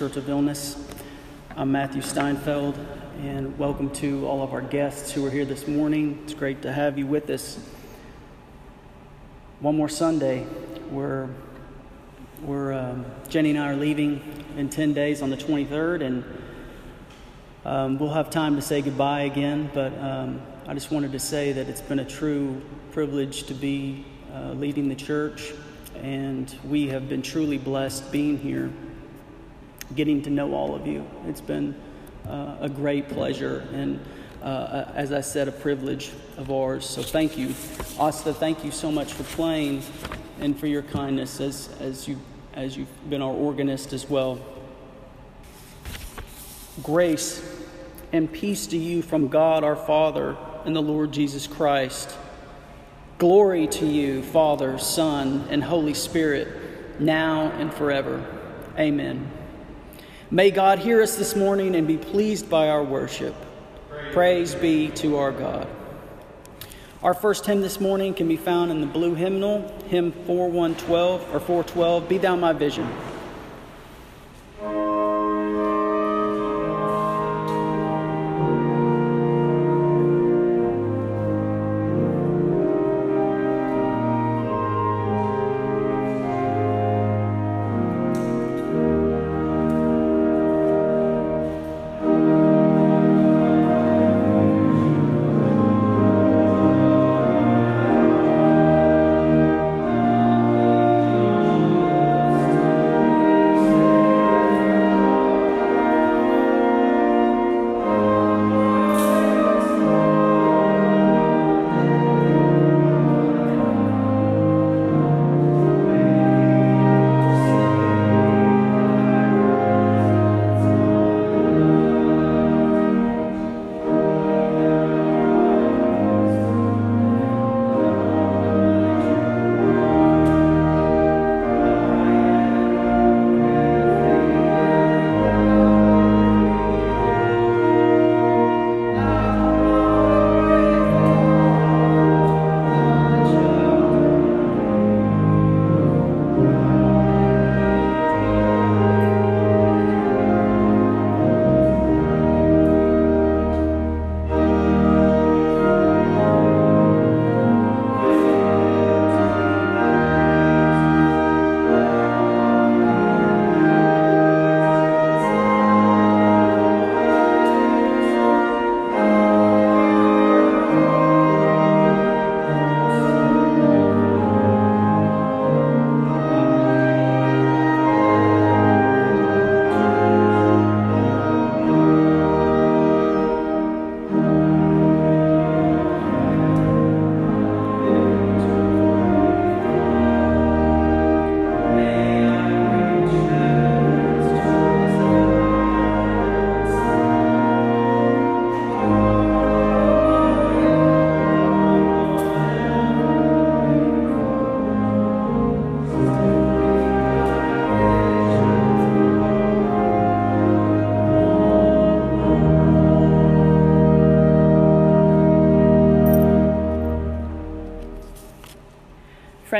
Church of Illness. I'm Matthew Steinfeld, and welcome to all of our guests who are here this morning. It's great to have you with us. One more Sunday. We're, we're um, Jenny and I are leaving in 10 days on the 23rd, and um, we'll have time to say goodbye again, but um, I just wanted to say that it's been a true privilege to be uh, leading the church and we have been truly blessed being here, getting to know all of you. It's been uh, a great pleasure and, uh, as I said, a privilege of ours. So thank you. Asta, thank you so much for playing and for your kindness as, as, you, as you've been our organist as well. Grace and peace to you from God our Father and the Lord Jesus Christ. Glory to you, Father, Son, and Holy Spirit, now and forever. Amen. May God hear us this morning and be pleased by our worship. Praise be to our God. Our first hymn this morning can be found in the blue hymnal, hymn 4112 or 412, Be Thou My Vision.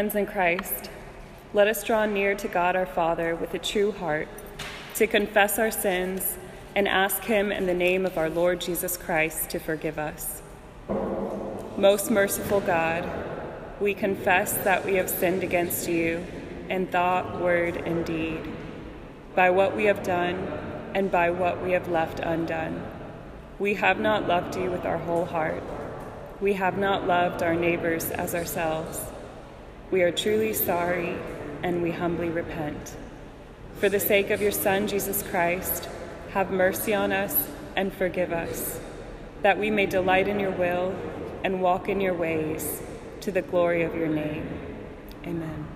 Friends in Christ, let us draw near to God our Father with a true heart to confess our sins and ask Him in the name of our Lord Jesus Christ to forgive us. Most merciful God, we confess that we have sinned against you in thought, word, and deed, by what we have done and by what we have left undone. We have not loved you with our whole heart. We have not loved our neighbors as ourselves. We are truly sorry and we humbly repent. For the sake of your Son, Jesus Christ, have mercy on us and forgive us, that we may delight in your will and walk in your ways to the glory of your name. Amen.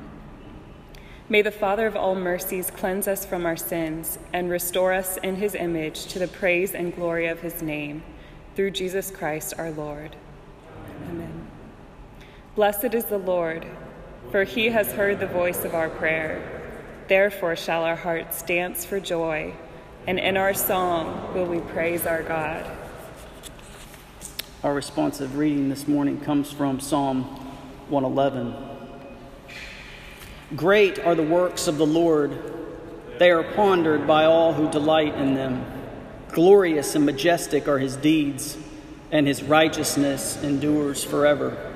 May the Father of all mercies cleanse us from our sins and restore us in his image to the praise and glory of his name, through Jesus Christ our Lord. Amen. Blessed is the Lord for he has heard the voice of our prayer. Therefore shall our hearts dance for joy, and in our song will we praise our God. Our responsive reading this morning comes from Psalm 111. Great are the works of the Lord, They are pondered by all who delight in them. Glorious and majestic are his deeds, and his righteousness endures forever.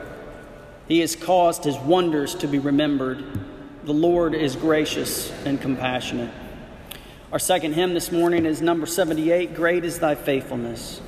He has caused his wonders to be remembered. The Lord is gracious and compassionate. Our second hymn this morning is number 78 Great is Thy Faithfulness.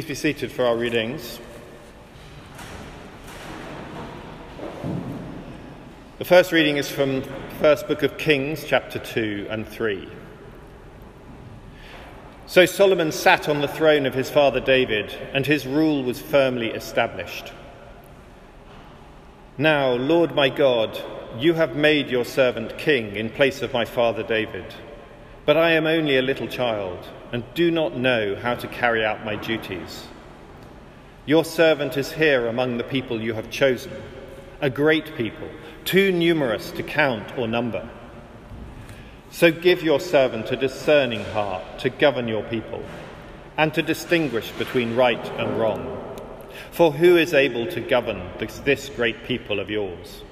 Please be seated for our readings. The first reading is from first book of Kings, chapter 2 and 3. So Solomon sat on the throne of his father David, and his rule was firmly established. Now, Lord my God, you have made your servant king in place of my father David, but I am only a little child and do not know how to carry out my duties. Your servant is here among the people you have chosen, a great people, too numerous to count or number. So give your servant a discerning heart to govern your people and to distinguish between right and wrong. For who is able to govern this, great people of yours?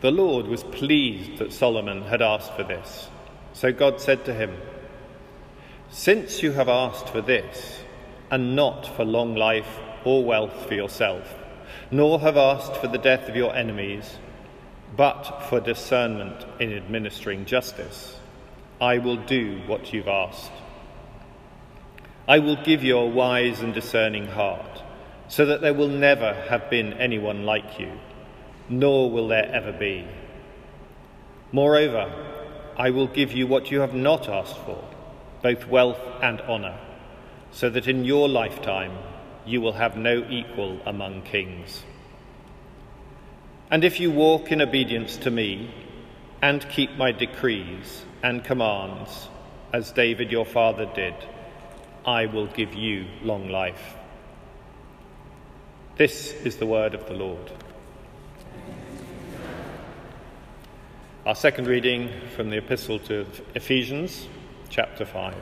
The Lord was pleased that Solomon had asked for this. So God said to him, since you have asked for this, and not for long life or wealth for yourself, nor have asked for the death of your enemies, but for discernment in administering justice. I will do what you've asked. I will give you a wise and discerning heart, so that there will never have been anyone like you, nor will there ever be. Moreover, I will give you what you have not asked for, both wealth and honour, so that in your lifetime you will have no equal among kings. And if you walk in obedience to me and keep my decrees and commands, as David your father did, I will give you long life. This is the word of the Lord. Our second reading from the Epistle to Ephesians, chapter 5.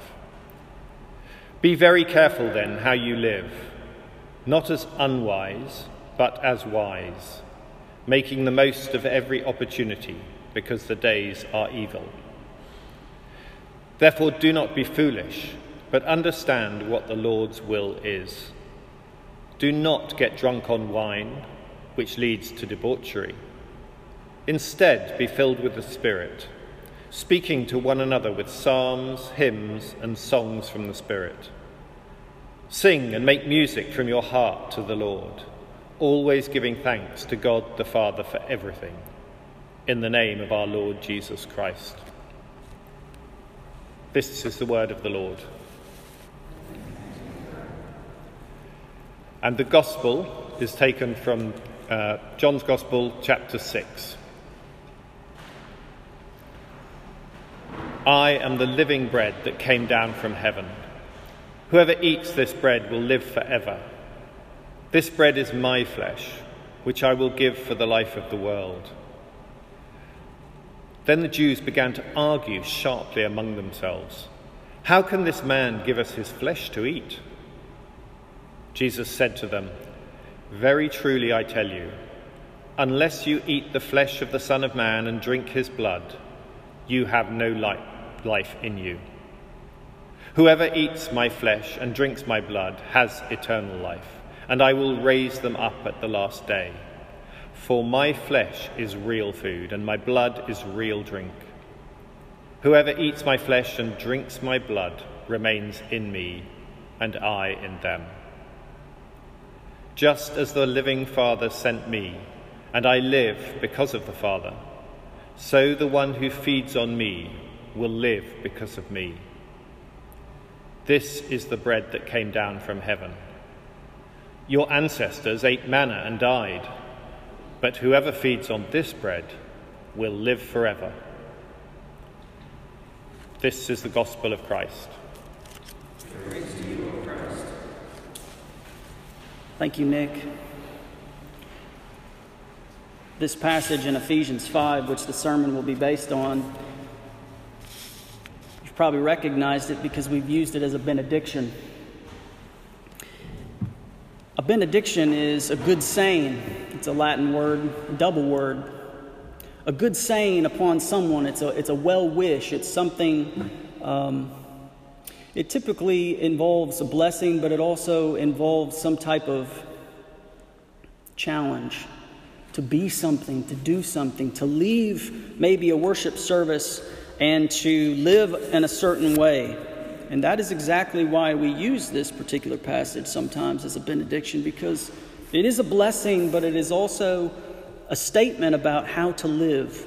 Be very careful then how you live, not as unwise, but as wise, making the most of every opportunity, because the days are evil. Therefore, do not be foolish, but understand what the Lord's will is. Do not get drunk on wine, which leads to debauchery Instead, be filled with the Spirit, speaking to one another with psalms, hymns, and songs from the Spirit. Sing and make music from your heart to the Lord, always giving thanks to God the Father for everything, in the name of our Lord Jesus Christ. This is the word of the Lord. And the Gospel is taken from uh, John's Gospel, chapter 6. I am the living bread that came down from heaven. Whoever eats this bread will live forever. This bread is my flesh, which I will give for the life of the world. Then the Jews began to argue sharply among themselves How can this man give us his flesh to eat? Jesus said to them, Very truly I tell you, unless you eat the flesh of the Son of Man and drink his blood, you have no life life in you. Whoever eats my flesh and drinks my blood has eternal life, and I will raise them up at the last day. For my flesh is real food, and my blood is real drink. Whoever eats my flesh and drinks my blood remains in me, and I in them. Just as the living Father sent me, and I live because of the Father, so the one who feeds on me will live because of me. This is the bread that came down from heaven. Your ancestors ate manna and died, but whoever feeds on this bread will live forever. This is the gospel of Christ. Thank you, Nick. This passage in Ephesians 5, which the sermon will be based on, probably recognized it because we've used it as a benediction. A benediction is a good saying, it's a Latin word, double word. A good saying upon someone, it's a, it's a well wish, it's something. Um, it typically involves a blessing, but it also involves some type of challenge to be something, to do something, to leave maybe a worship service and to live in a certain way. And that is exactly why we use this particular passage sometimes as a benediction, because it is a blessing, but it is also a statement about how to live.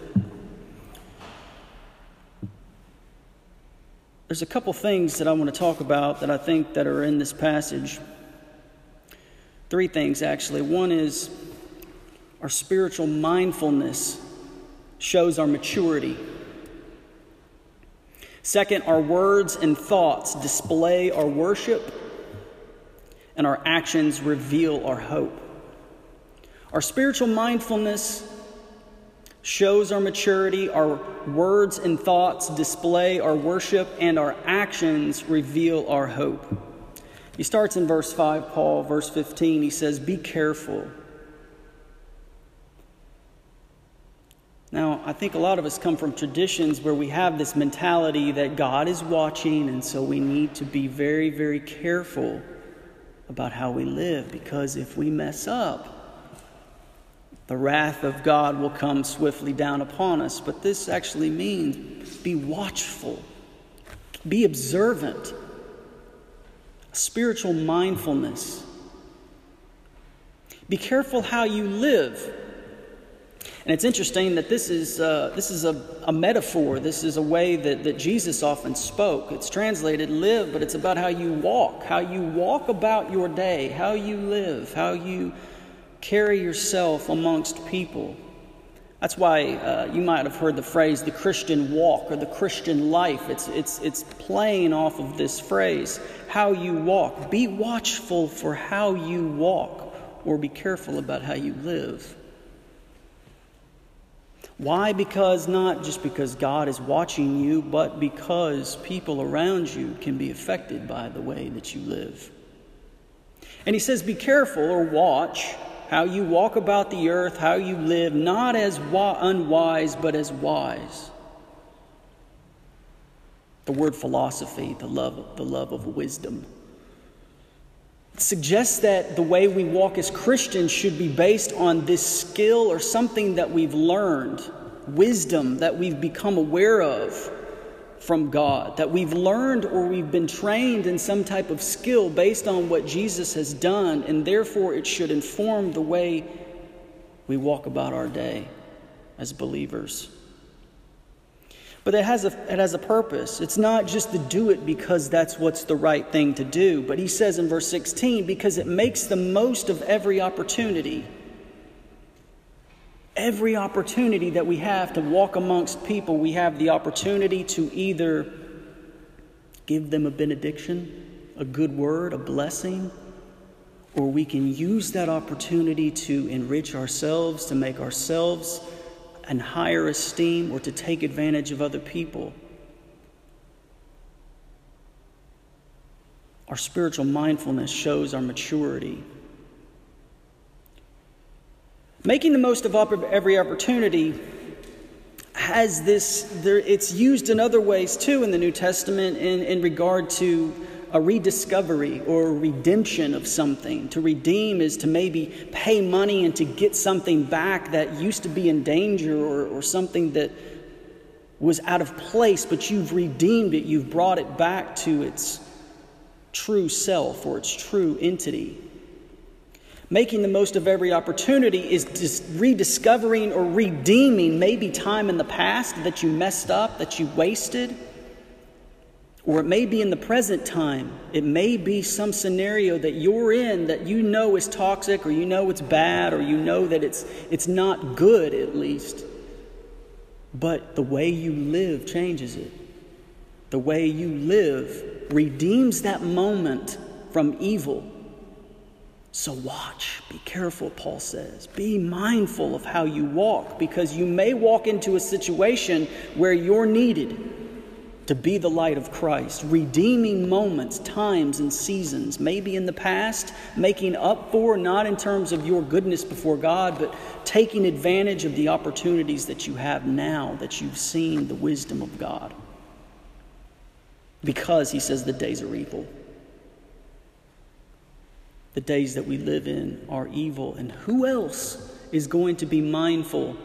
There's a couple things that I want to talk about that I think that are in this passage. Three things actually. One is our spiritual mindfulness shows our maturity. Second, our words and thoughts display our worship, and our actions reveal our hope. Our spiritual mindfulness shows our maturity, our words and thoughts display our worship, and our actions reveal our hope. He starts in verse 5, Paul, verse 15. He says, Be careful Now, I think a lot of us come from traditions where we have this mentality that God is watching, and so we need to be very, very careful about how we live because if we mess up, the wrath of God will come swiftly down upon us. But this actually means be watchful, be observant, spiritual mindfulness. Be careful how you live. And it's interesting that this is, uh, this is a, a metaphor. This is a way that, that Jesus often spoke. It's translated live, but it's about how you walk, how you walk about your day, how you live, how you carry yourself amongst people. That's why uh, you might have heard the phrase the Christian walk or the Christian life. It's, it's, it's playing off of this phrase how you walk. Be watchful for how you walk, or be careful about how you live. Why? Because not just because God is watching you, but because people around you can be affected by the way that you live. And he says, Be careful or watch how you walk about the earth, how you live, not as unwise, but as wise. The word philosophy, the love, the love of wisdom. Suggests that the way we walk as Christians should be based on this skill or something that we've learned, wisdom that we've become aware of from God, that we've learned or we've been trained in some type of skill based on what Jesus has done, and therefore it should inform the way we walk about our day as believers. But it has, a, it has a purpose. It's not just to do it because that's what's the right thing to do. But he says in verse 16, because it makes the most of every opportunity every opportunity that we have to walk amongst people, we have the opportunity to either give them a benediction, a good word, a blessing, or we can use that opportunity to enrich ourselves, to make ourselves in higher esteem, or to take advantage of other people. Our spiritual mindfulness shows our maturity. Making the most of every opportunity has this, there, it's used in other ways too in the New Testament in, in regard to a rediscovery or a redemption of something. To redeem is to maybe pay money and to get something back that used to be in danger or, or something that was out of place, but you've redeemed it, you've brought it back to its true self or its true entity. Making the most of every opportunity is just rediscovering or redeeming maybe time in the past that you messed up, that you wasted. Or it may be in the present time. It may be some scenario that you're in that you know is toxic or you know it's bad or you know that it's, it's not good, at least. But the way you live changes it. The way you live redeems that moment from evil so watch, be careful, Paul says. Be mindful of how you walk because you may walk into a situation where you're needed to be the light of Christ, redeeming moments, times, and seasons, maybe in the past, making up for, not in terms of your goodness before God, but taking advantage of the opportunities that you have now that you've seen the wisdom of God. Because, he says, the days are evil. The days that we live in are evil. And who else is going to be mindful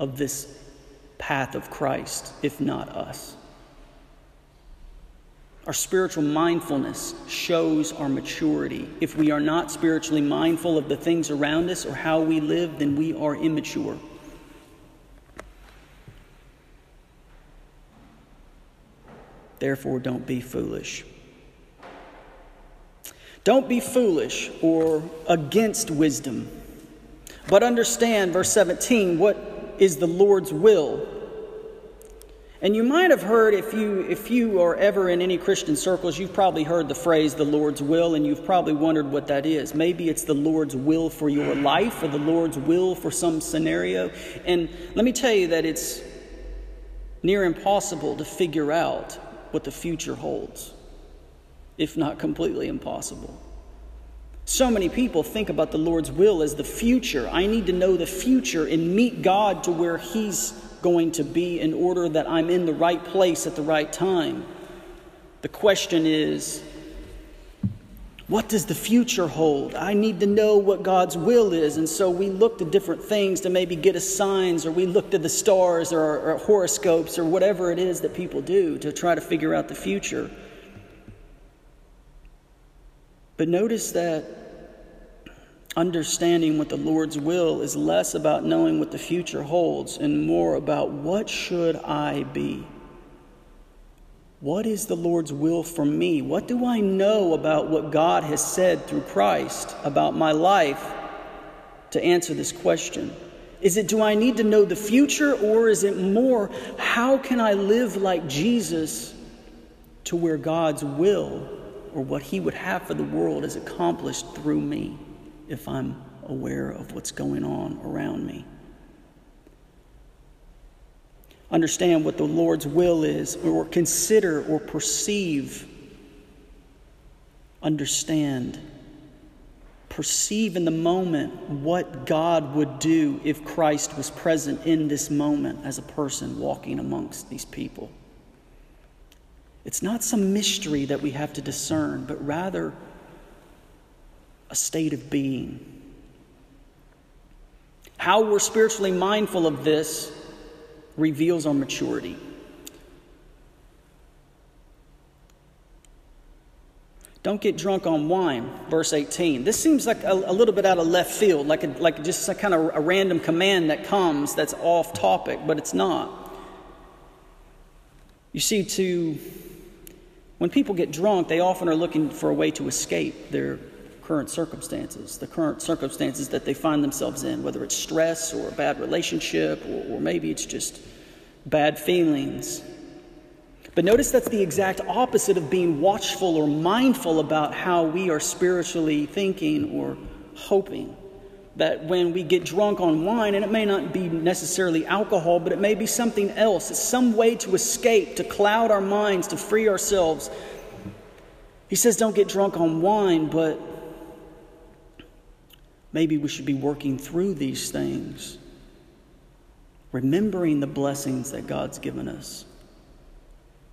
of this path of Christ if not us? Our spiritual mindfulness shows our maturity. If we are not spiritually mindful of the things around us or how we live, then we are immature. Therefore, don't be foolish. Don't be foolish or against wisdom, but understand, verse 17, what is the Lord's will. And you might have heard, if you, if you are ever in any Christian circles, you've probably heard the phrase the Lord's will, and you've probably wondered what that is. Maybe it's the Lord's will for your life or the Lord's will for some scenario. And let me tell you that it's near impossible to figure out what the future holds if not completely impossible. So many people think about the Lord's will as the future. I need to know the future and meet God to where He's going to be in order that I'm in the right place at the right time. The question is What does the future hold? I need to know what God's will is. And so we look to different things to maybe get us signs, or we look to the stars or, or horoscopes or whatever it is that people do to try to figure out the future. But notice that understanding what the Lord's will is less about knowing what the future holds and more about what should I be? What is the Lord's will for me? What do I know about what God has said through Christ about my life to answer this question? Is it do I need to know the future or is it more how can I live like Jesus to where God's will or what he would have for the world is accomplished through me if I'm aware of what's going on around me? understand what the Lord's will is, or consider or perceive, understand, perceive in the moment what God would do if Christ was present in this moment as a person walking amongst these people. It's not some mystery that we have to discern, but rather a state of being. How we're spiritually mindful of this reveals our maturity. Don't get drunk on wine, verse 18. This seems like a, a little bit out of left field, like, a, like just kind of a random command that comes that's off topic, but it's not. You see, to when people get drunk, they often are looking for a way to escape their current circumstances, the current circumstances that they find themselves in, whether it's stress or a bad relationship, or, or maybe it's just bad feelings. But notice that's the exact opposite of being watchful or mindful about how we are spiritually thinking or hoping. That when we get drunk on wine, and it may not be necessarily alcohol, but it may be something else, it's some way to escape, to cloud our minds, to free ourselves. He says, don't get drunk on wine, but Maybe we should be working through these things, remembering the blessings that God's given us.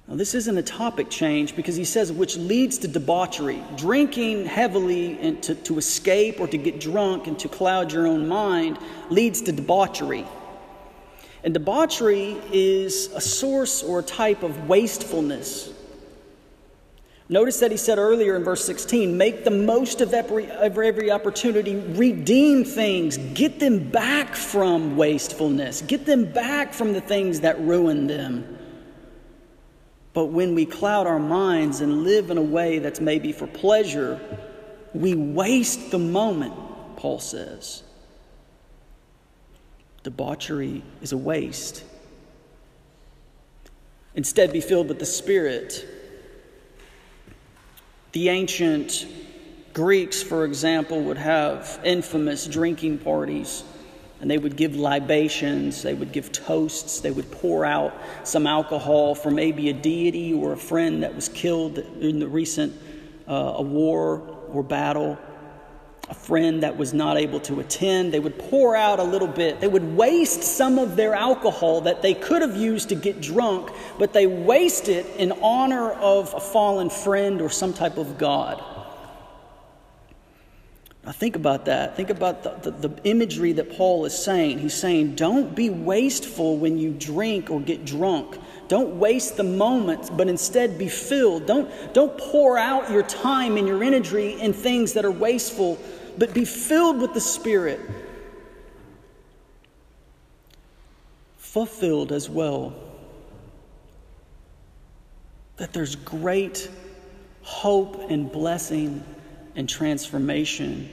Now, this isn't a topic change because he says, which leads to debauchery. Drinking heavily and to, to escape or to get drunk and to cloud your own mind leads to debauchery. And debauchery is a source or a type of wastefulness Notice that he said earlier in verse 16 make the most of every, of every opportunity, redeem things, get them back from wastefulness, get them back from the things that ruin them. But when we cloud our minds and live in a way that's maybe for pleasure, we waste the moment, Paul says. Debauchery is a waste. Instead, be filled with the Spirit the ancient Greeks, for example, would have infamous drinking parties and they would give libations, they would give toasts, they would pour out some alcohol for maybe a deity or a friend that was killed in the recent uh, a war or battle a friend that was not able to attend. They would pour out a little bit. They would waste some of their alcohol that they could have used to get drunk, but they waste it in honor of a fallen friend or some type of God. Now, think about that. Think about the, the, the, imagery that Paul is saying. He's saying, don't be wasteful when you drink or get drunk. Don't waste the moments, but instead be filled. Don't, don't pour out your time and your energy in things that are wasteful but be filled with the Spirit, fulfilled as well. That there's great hope and blessing and transformation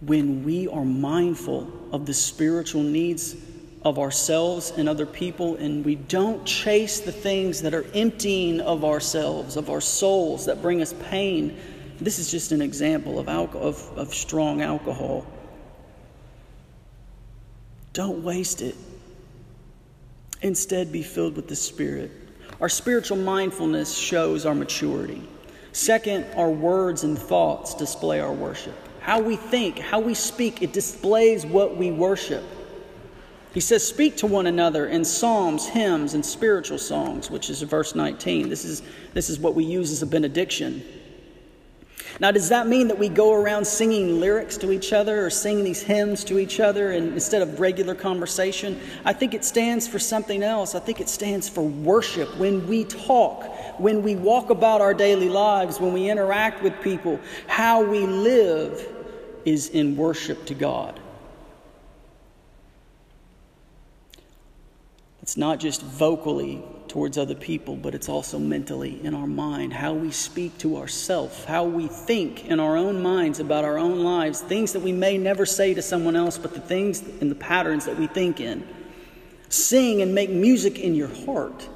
when we are mindful of the spiritual needs of ourselves and other people, and we don't chase the things that are emptying of ourselves, of our souls, that bring us pain this is just an example of, alcohol, of, of strong alcohol. Don't waste it. Instead, be filled with the Spirit. Our spiritual mindfulness shows our maturity. Second, our words and thoughts display our worship. How we think, how we speak, it displays what we worship. He says, Speak to one another in psalms, hymns, and spiritual songs, which is verse 19. This is, this is what we use as a benediction. Now, does that mean that we go around singing lyrics to each other or singing these hymns to each other and, instead of regular conversation? I think it stands for something else. I think it stands for worship. When we talk, when we walk about our daily lives, when we interact with people, how we live is in worship to God. It's not just vocally towards other people, but it's also mentally in our mind, how we speak to ourselves, how we think in our own minds about our own lives, things that we may never say to someone else, but the things and the patterns that we think in. Sing and make music in your heart.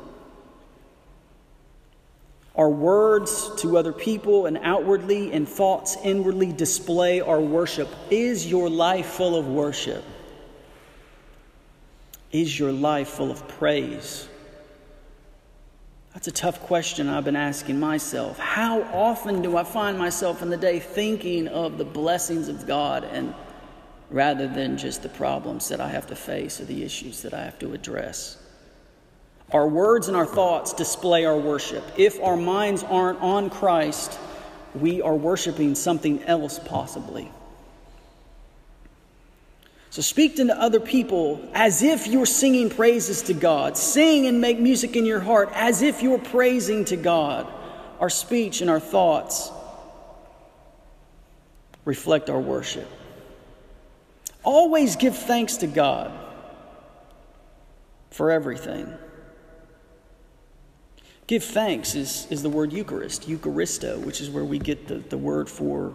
Our words to other people and outwardly and thoughts inwardly display our worship. Is your life full of worship? Is your life full of praise? That's a tough question I've been asking myself. How often do I find myself in the day thinking of the blessings of God and rather than just the problems that I have to face or the issues that I have to address? Our words and our thoughts display our worship. If our minds aren't on Christ, we are worshiping something else possibly. So speak to other people as if you're singing praises to God. Sing and make music in your heart as if you're praising to God. Our speech and our thoughts reflect our worship. Always give thanks to God for everything. Give thanks is, is the word Eucharist, Eucharisto, which is where we get the, the word for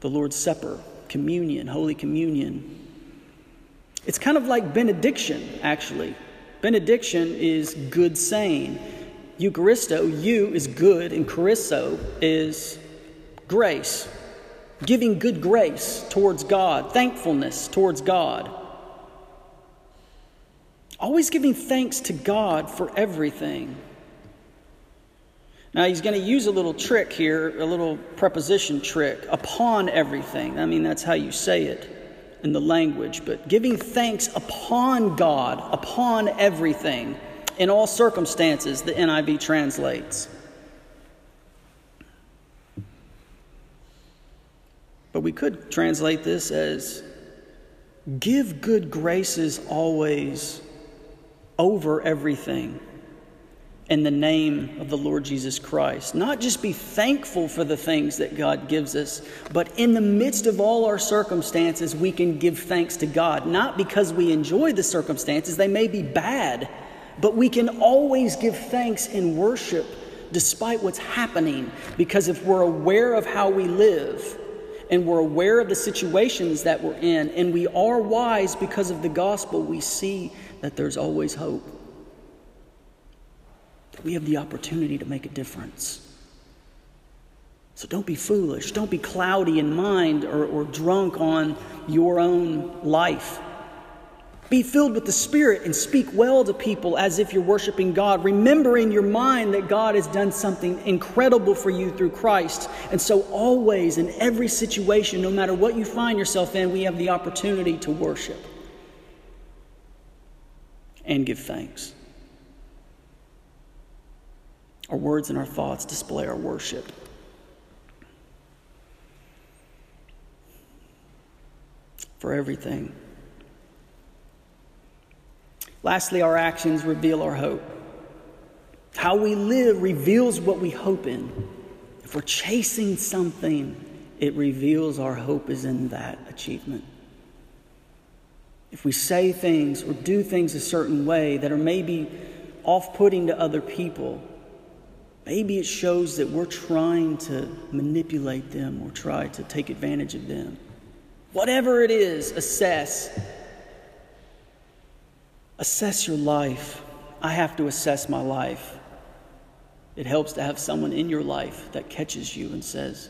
the Lord's Supper, communion, Holy Communion. It's kind of like benediction, actually. Benediction is good saying. Eucharisto, you is good, and charisso is grace. Giving good grace towards God, thankfulness towards God. Always giving thanks to God for everything. Now, he's going to use a little trick here, a little preposition trick, upon everything. I mean, that's how you say it in the language, but giving thanks upon God, upon everything, in all circumstances, the NIV translates. But we could translate this as give good graces always over everything in the name of the Lord Jesus Christ. Not just be thankful for the things that God gives us, but in the midst of all our circumstances, we can give thanks to God. Not because we enjoy the circumstances, they may be bad, but we can always give thanks in worship despite what's happening. Because if we're aware of how we live, and we're aware of the situations that we're in, and we are wise because of the gospel, we see that there's always hope we have the opportunity to make a difference. So don't be foolish. Don't be cloudy in mind or, or drunk on your own life. Be filled with the Spirit and speak well to people as if you're worshiping God. Remember in your mind that God has done something incredible for you through Christ. And so, always, in every situation, no matter what you find yourself in, we have the opportunity to worship and give thanks. Our words and our thoughts display our worship. For everything. Lastly, our actions reveal our hope. How we live reveals what we hope in. If we're chasing something, it reveals our hope is in that achievement. If we say things or do things a certain way that are maybe off putting to other people, Maybe it shows that we're trying to manipulate them or try to take advantage of them. Whatever it is, assess. Assess your life. I have to assess my life. It helps to have someone in your life that catches you and says,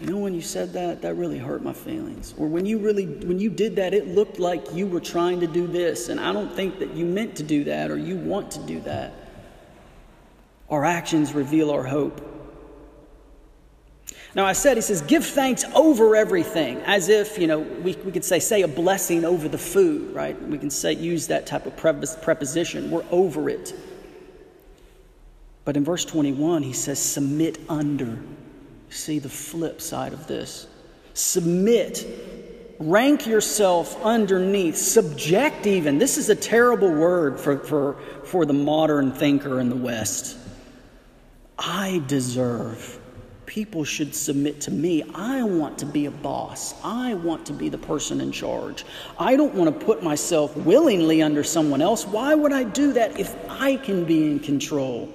you know, when you said that, that really hurt my feelings. Or when you really, when you did that, it looked like you were trying to do this, and I don't think that you meant to do that or you want to do that. Our actions reveal our hope. Now, I said, he says, give thanks over everything, as if, you know, we, we could say, say a blessing over the food, right? We can say, use that type of preposition. We're over it. But in verse 21, he says, submit under. See the flip side of this. Submit. Rank yourself underneath. Subject, even. This is a terrible word for, for, for the modern thinker in the West. I deserve. People should submit to me. I want to be a boss. I want to be the person in charge. I don't want to put myself willingly under someone else. Why would I do that if I can be in control?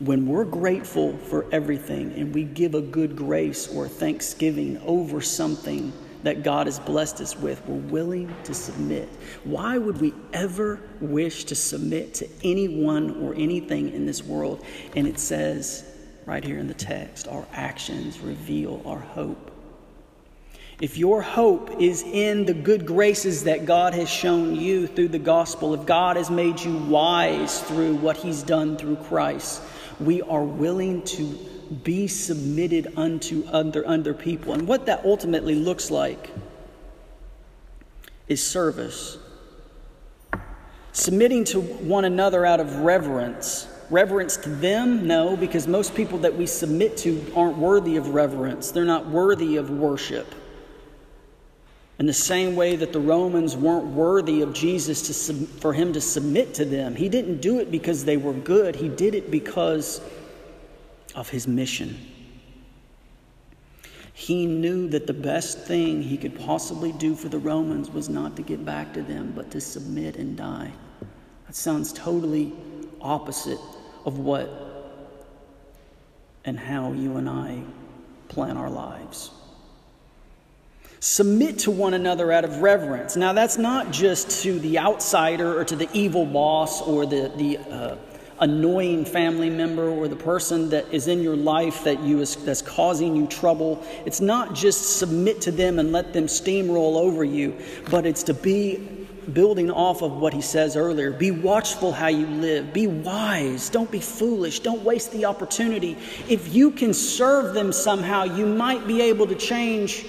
When we're grateful for everything and we give a good grace or thanksgiving over something, that God has blessed us with, we're willing to submit. Why would we ever wish to submit to anyone or anything in this world? And it says right here in the text our actions reveal our hope. If your hope is in the good graces that God has shown you through the gospel, if God has made you wise through what He's done through Christ, we are willing to be submitted unto other, other people. And what that ultimately looks like is service. Submitting to one another out of reverence. Reverence to them? No, because most people that we submit to aren't worthy of reverence. They're not worthy of worship. In the same way that the Romans weren't worthy of Jesus to, for him to submit to them, he didn't do it because they were good, he did it because of his mission. He knew that the best thing he could possibly do for the Romans was not to get back to them, but to submit and die. That sounds totally opposite of what and how you and I plan our lives. Submit to one another out of reverence. Now, that's not just to the outsider or to the evil boss or the, the uh, annoying family member or the person that is in your life that you is, that's causing you trouble. It's not just submit to them and let them steamroll over you, but it's to be building off of what he says earlier. Be watchful how you live. Be wise. Don't be foolish. Don't waste the opportunity. If you can serve them somehow, you might be able to change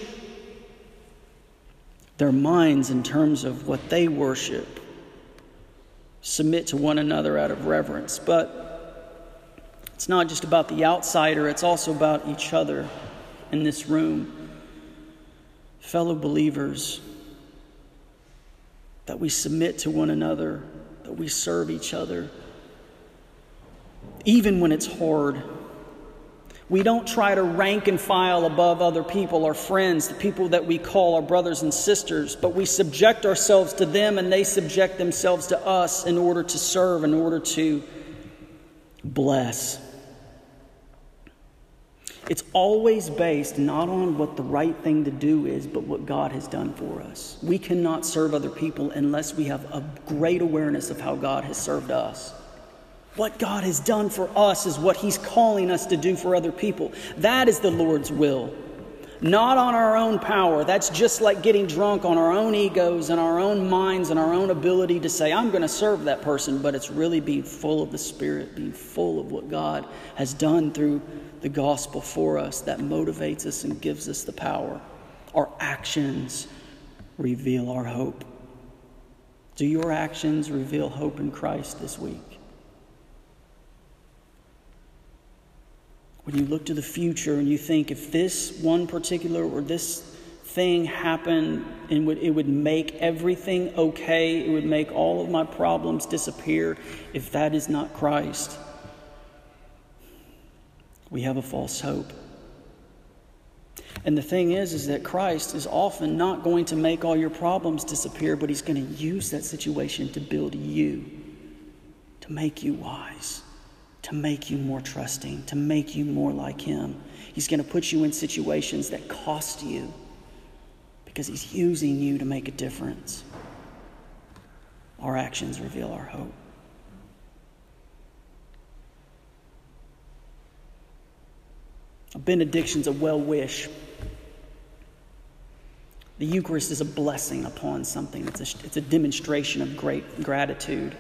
their minds in terms of what they worship submit to one another out of reverence. But it's not just about the outsider, it's also about each other in this room. Fellow believers, that we submit to one another, that we serve each other, even when it's hard we don't try to rank and file above other people, our friends, the people that we call our brothers and sisters, but we subject ourselves to them and they subject themselves to us in order to serve, in order to bless. It's always based not on what the right thing to do is, but what God has done for us. We cannot serve other people unless we have a great awareness of how God has served us. What God has done for us is what He's calling us to do for other people. That is the Lord's will. Not on our own power. That's just like getting drunk on our own egos and our own minds and our own ability to say, I'm going to serve that person. But it's really being full of the Spirit, being full of what God has done through the gospel for us that motivates us and gives us the power. Our actions reveal our hope. Do your actions reveal hope in Christ this week? When you look to the future and you think if this one particular or this thing happened and would, it would make everything okay, it would make all of my problems disappear, if that is not Christ, we have a false hope. And the thing is, is that Christ is often not going to make all your problems disappear, but He's going to use that situation to build you, to make you wise to make you more trusting, to make you more like Him. He's going to put you in situations that cost you because He's using you to make a difference. Our actions reveal our hope. A benediction's a well wish. The Eucharist is a blessing upon something, it's a, it's a demonstration of great gratitude.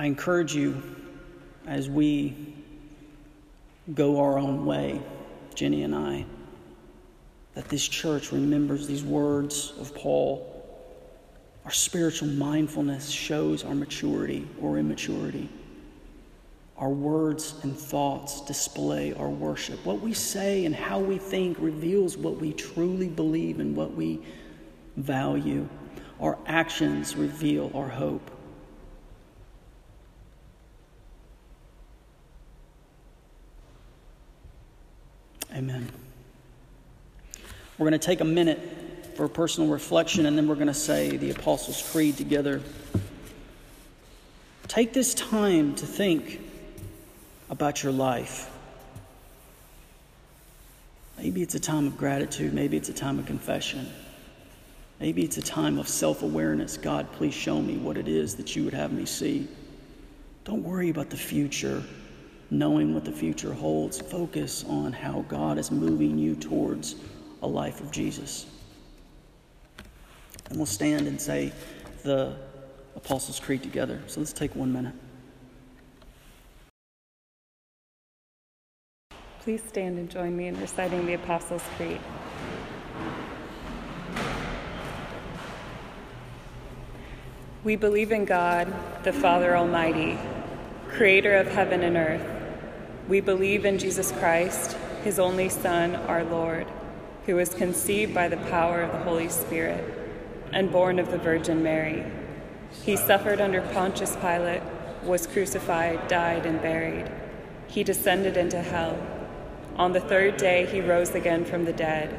I encourage you as we go our own way, Jenny and I, that this church remembers these words of Paul. Our spiritual mindfulness shows our maturity or immaturity. Our words and thoughts display our worship. What we say and how we think reveals what we truly believe and what we value. Our actions reveal our hope. Amen. We're going to take a minute for personal reflection and then we're going to say the Apostles' Creed together. Take this time to think about your life. Maybe it's a time of gratitude, maybe it's a time of confession. Maybe it's a time of self awareness. God, please show me what it is that you would have me see. Don't worry about the future, knowing what the future holds. Focus on how God is moving you towards a life of Jesus. And we'll stand and say the Apostles' Creed together. So let's take one minute. Please stand and join me in reciting the Apostles' Creed. We believe in God, the Father Almighty, creator of heaven and earth. We believe in Jesus Christ, his only Son, our Lord, who was conceived by the power of the Holy Spirit and born of the Virgin Mary. He suffered under Pontius Pilate, was crucified, died, and buried. He descended into hell. On the third day, he rose again from the dead.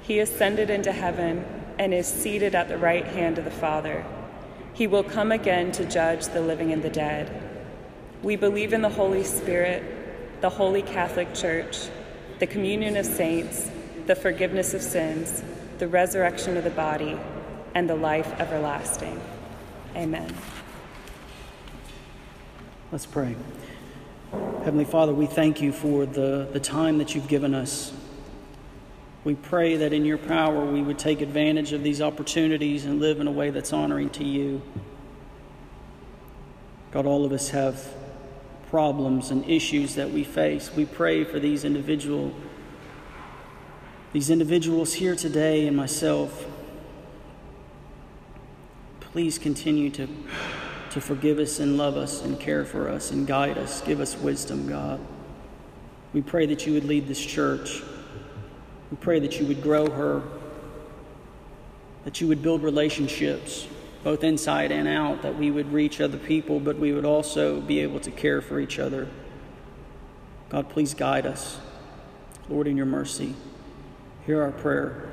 He ascended into heaven and is seated at the right hand of the Father. He will come again to judge the living and the dead. We believe in the Holy Spirit, the Holy Catholic Church, the communion of saints, the forgiveness of sins, the resurrection of the body, and the life everlasting. Amen. Let's pray. Heavenly Father, we thank you for the, the time that you've given us. We pray that in your power we would take advantage of these opportunities and live in a way that's honoring to you. God, all of us have problems and issues that we face. We pray for these individual these individuals here today and myself. Please continue to, to forgive us and love us and care for us and guide us. Give us wisdom, God. We pray that you would lead this church. We pray that you would grow her, that you would build relationships, both inside and out, that we would reach other people, but we would also be able to care for each other. God, please guide us. Lord, in your mercy, hear our prayer.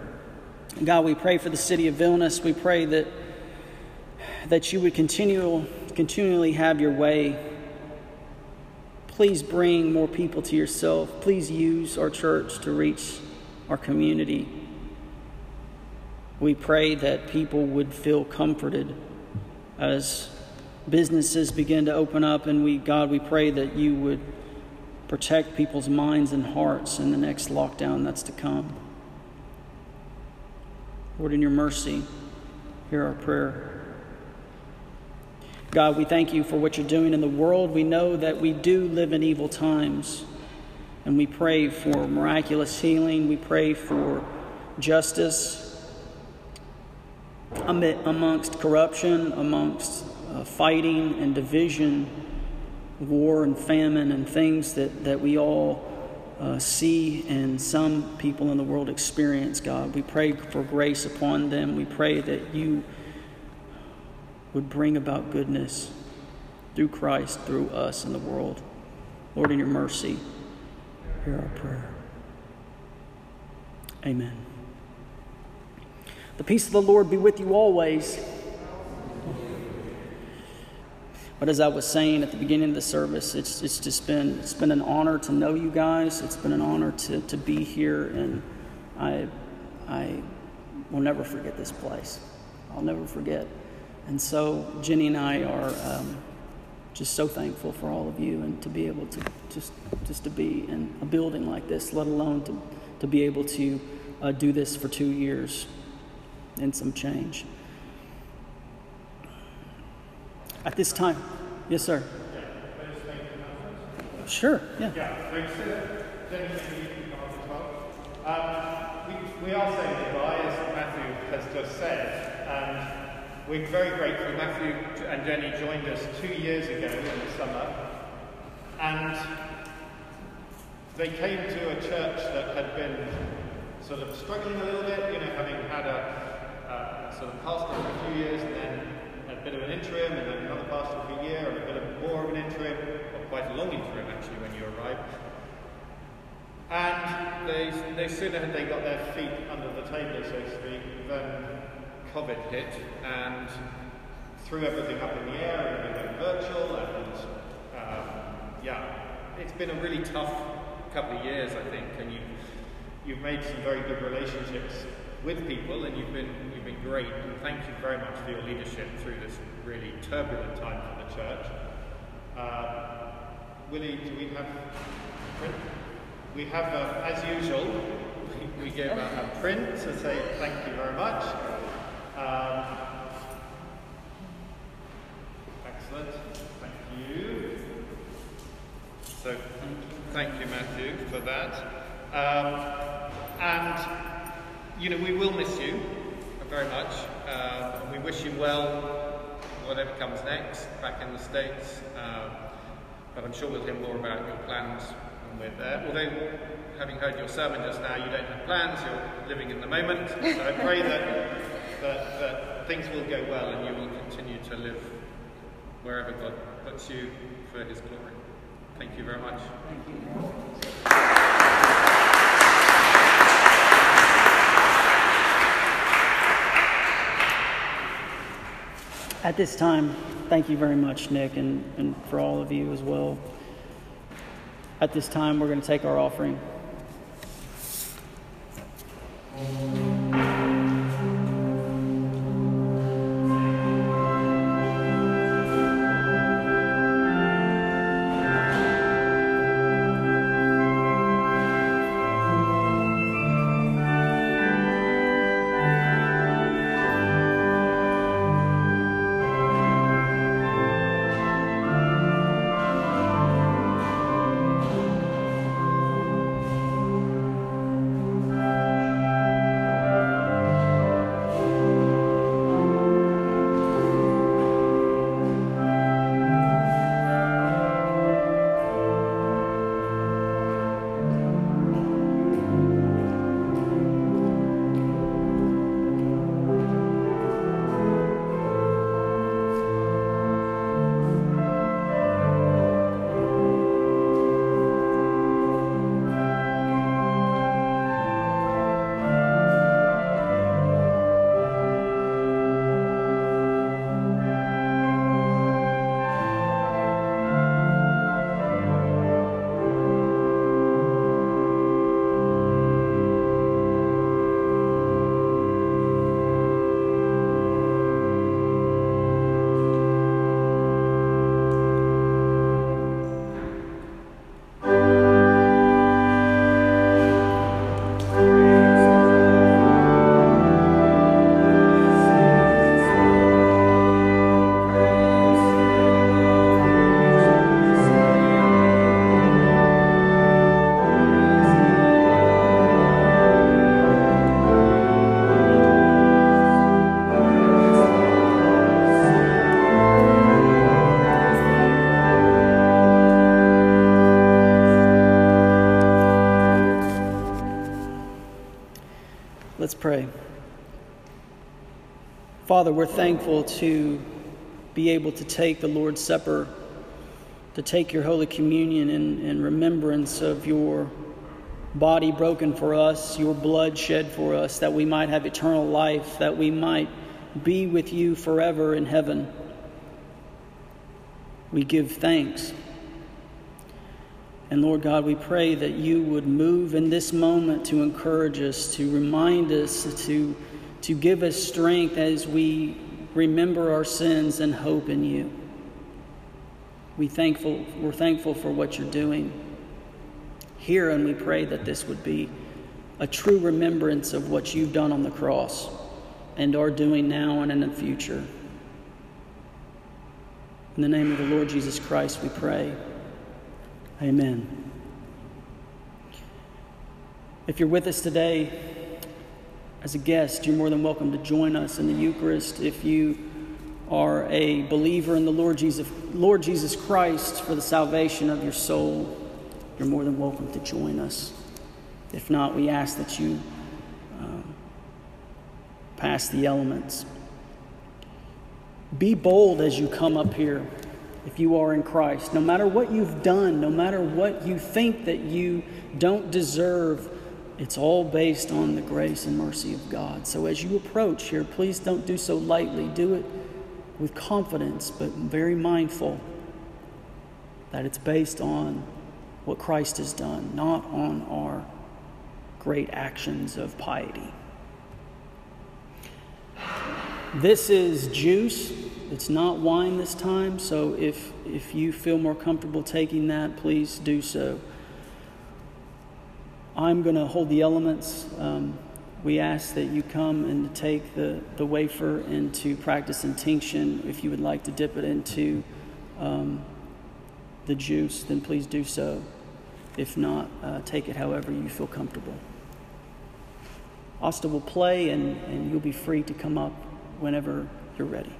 God, we pray for the city of Vilnius. We pray that, that you would continue, continually have your way. Please bring more people to yourself. Please use our church to reach our community. We pray that people would feel comforted as businesses begin to open up, and we, God, we pray that you would protect people's minds and hearts in the next lockdown that's to come. Lord, in your mercy, hear our prayer. God, we thank you for what you're doing in the world. We know that we do live in evil times. And we pray for miraculous healing. We pray for justice amongst corruption, amongst uh, fighting and division, war and famine, and things that, that we all uh, see and some people in the world experience, God. We pray for grace upon them. We pray that you would bring about goodness through Christ, through us in the world. Lord, in your mercy hear our prayer. Amen. The peace of the Lord be with you always. But as I was saying at the beginning of the service, it's, it's just been it's been an honor to know you guys. It's been an honor to, to be here, and I I will never forget this place. I'll never forget. And so Jenny and I are. Um, just so thankful for all of you and to be able to just just to be in a building like this, let alone to to be able to uh, do this for two years and some change. At this time, yes, sir. Sure. Yeah. Yeah. Um, we, we are saying goodbye, as Matthew has just said, and we're very grateful. Matthew and Jenny joined us two years ago in the summer, and they came to a church that had been sort of struggling a little bit, you know, having had a, sort of pastor for a few years and then a bit of an interim and then another pastor for a year and a bit of more of an interim, or quite a long interim actually when you arrive. And they, they sooner had they got their feet under the table, so to speak, than COVID hit and threw everything up in the air and we went virtual and um, yeah, it's been a really tough couple of years, I think, and you've, you've made some very good relationships with people and you've been, you've been great. And thank you very much for your leadership through this really turbulent time for the church. Uh, Willie, do we have print? We have, uh, as usual, we, we give a, a, print to say thank you very much. Um, excellent, thank you. So, thank you, Matthew, for that. Um, and, you know, we will miss you very much. Uh, we wish you well, whatever comes next, back in the States. Uh, but I'm sure we'll hear more about your plans when we're there. Although, having heard your sermon just now, you don't have plans, you're living in the moment. So I pray that, that, that things will go well and you will continue to live wherever God puts you for His glory. Thank you very much. At this time, thank you very much, Nick, and, and for all of you as well. At this time, we're going to take our offering. Father, we're thankful to be able to take the Lord's Supper, to take your Holy Communion in, in remembrance of your body broken for us, your blood shed for us, that we might have eternal life, that we might be with you forever in heaven. We give thanks. And Lord God, we pray that you would move in this moment to encourage us, to remind us, to, to give us strength as we remember our sins and hope in you. We thankful, we're thankful for what you're doing here, and we pray that this would be a true remembrance of what you've done on the cross and are doing now and in the future. In the name of the Lord Jesus Christ, we pray. Amen. If you're with us today as a guest, you're more than welcome to join us in the Eucharist. If you are a believer in the Lord Jesus, Lord Jesus Christ for the salvation of your soul, you're more than welcome to join us. If not, we ask that you um, pass the elements. Be bold as you come up here if you are in Christ. No matter what you've done, no matter what you think that you don't deserve, it's all based on the grace and mercy of God. So as you approach here, please don't do so lightly. Do it with confidence, but very mindful that it's based on what Christ has done, not on our great actions of piety. This is juice. It's not wine this time, so if, if you feel more comfortable taking that, please do so. I'm going to hold the elements. Um, we ask that you come and take the, the wafer and to practice intinction. If you would like to dip it into um, the juice, then please do so. If not, uh, take it however you feel comfortable. Asta will play, and, and you'll be free to come up whenever you're ready.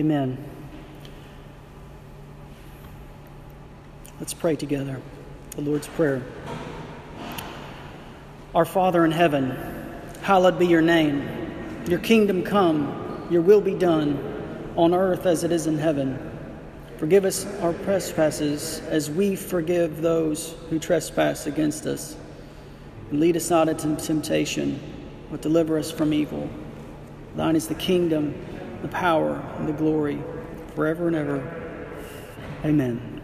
Amen. Let's pray together the Lord's Prayer. Our Father in heaven, hallowed be your name. Your kingdom come, your will be done, on earth as it is in heaven. Forgive us our trespasses as we forgive those who trespass against us. And lead us not into temptation, but deliver us from evil. Thine is the kingdom the power, and the glory forever and ever. Amen.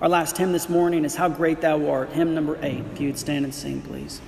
Our last hymn this morning is How Great Thou Art, hymn number eight. If you would stand and sing, please.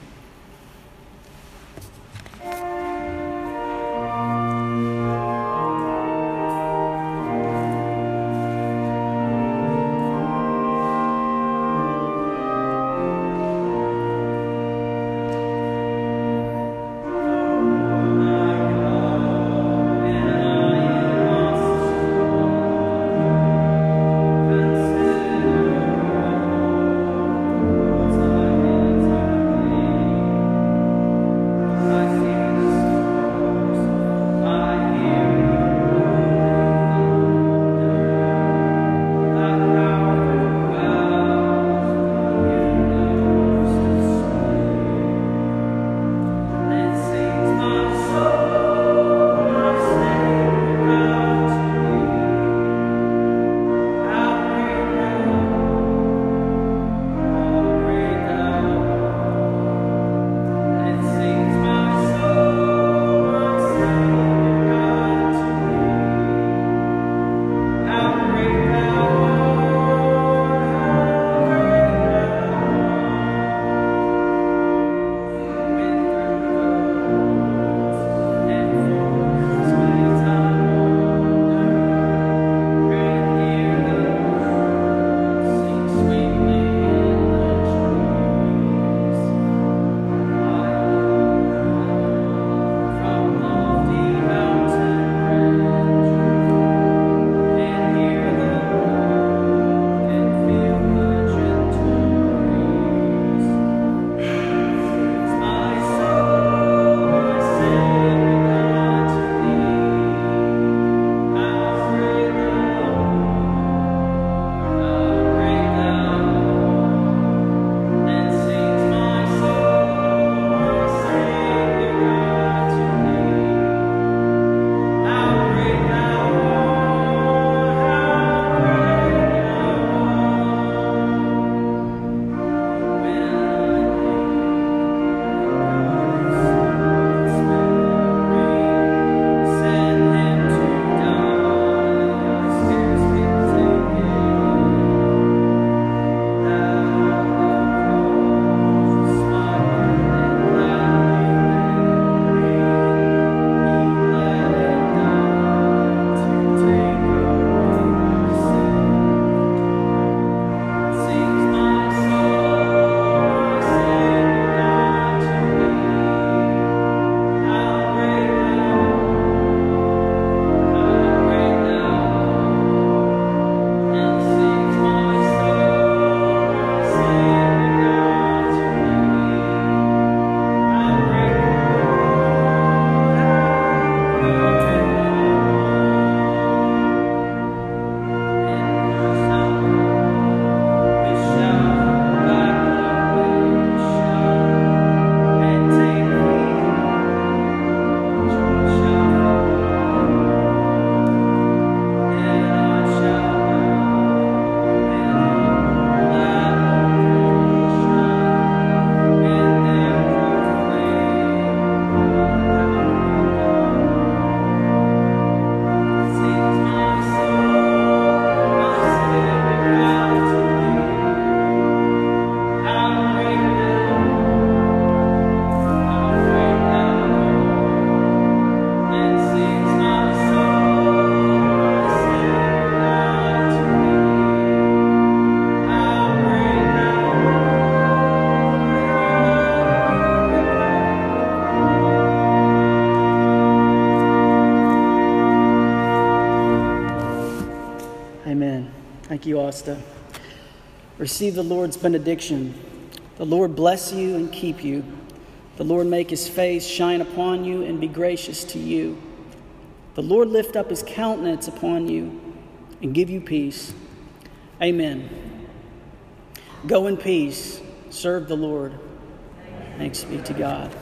Receive the Lord's benediction. The Lord bless you and keep you. The Lord make his face shine upon you and be gracious to you. The Lord lift up his countenance upon you and give you peace. Amen. Go in peace. Serve the Lord. Thanks be to God.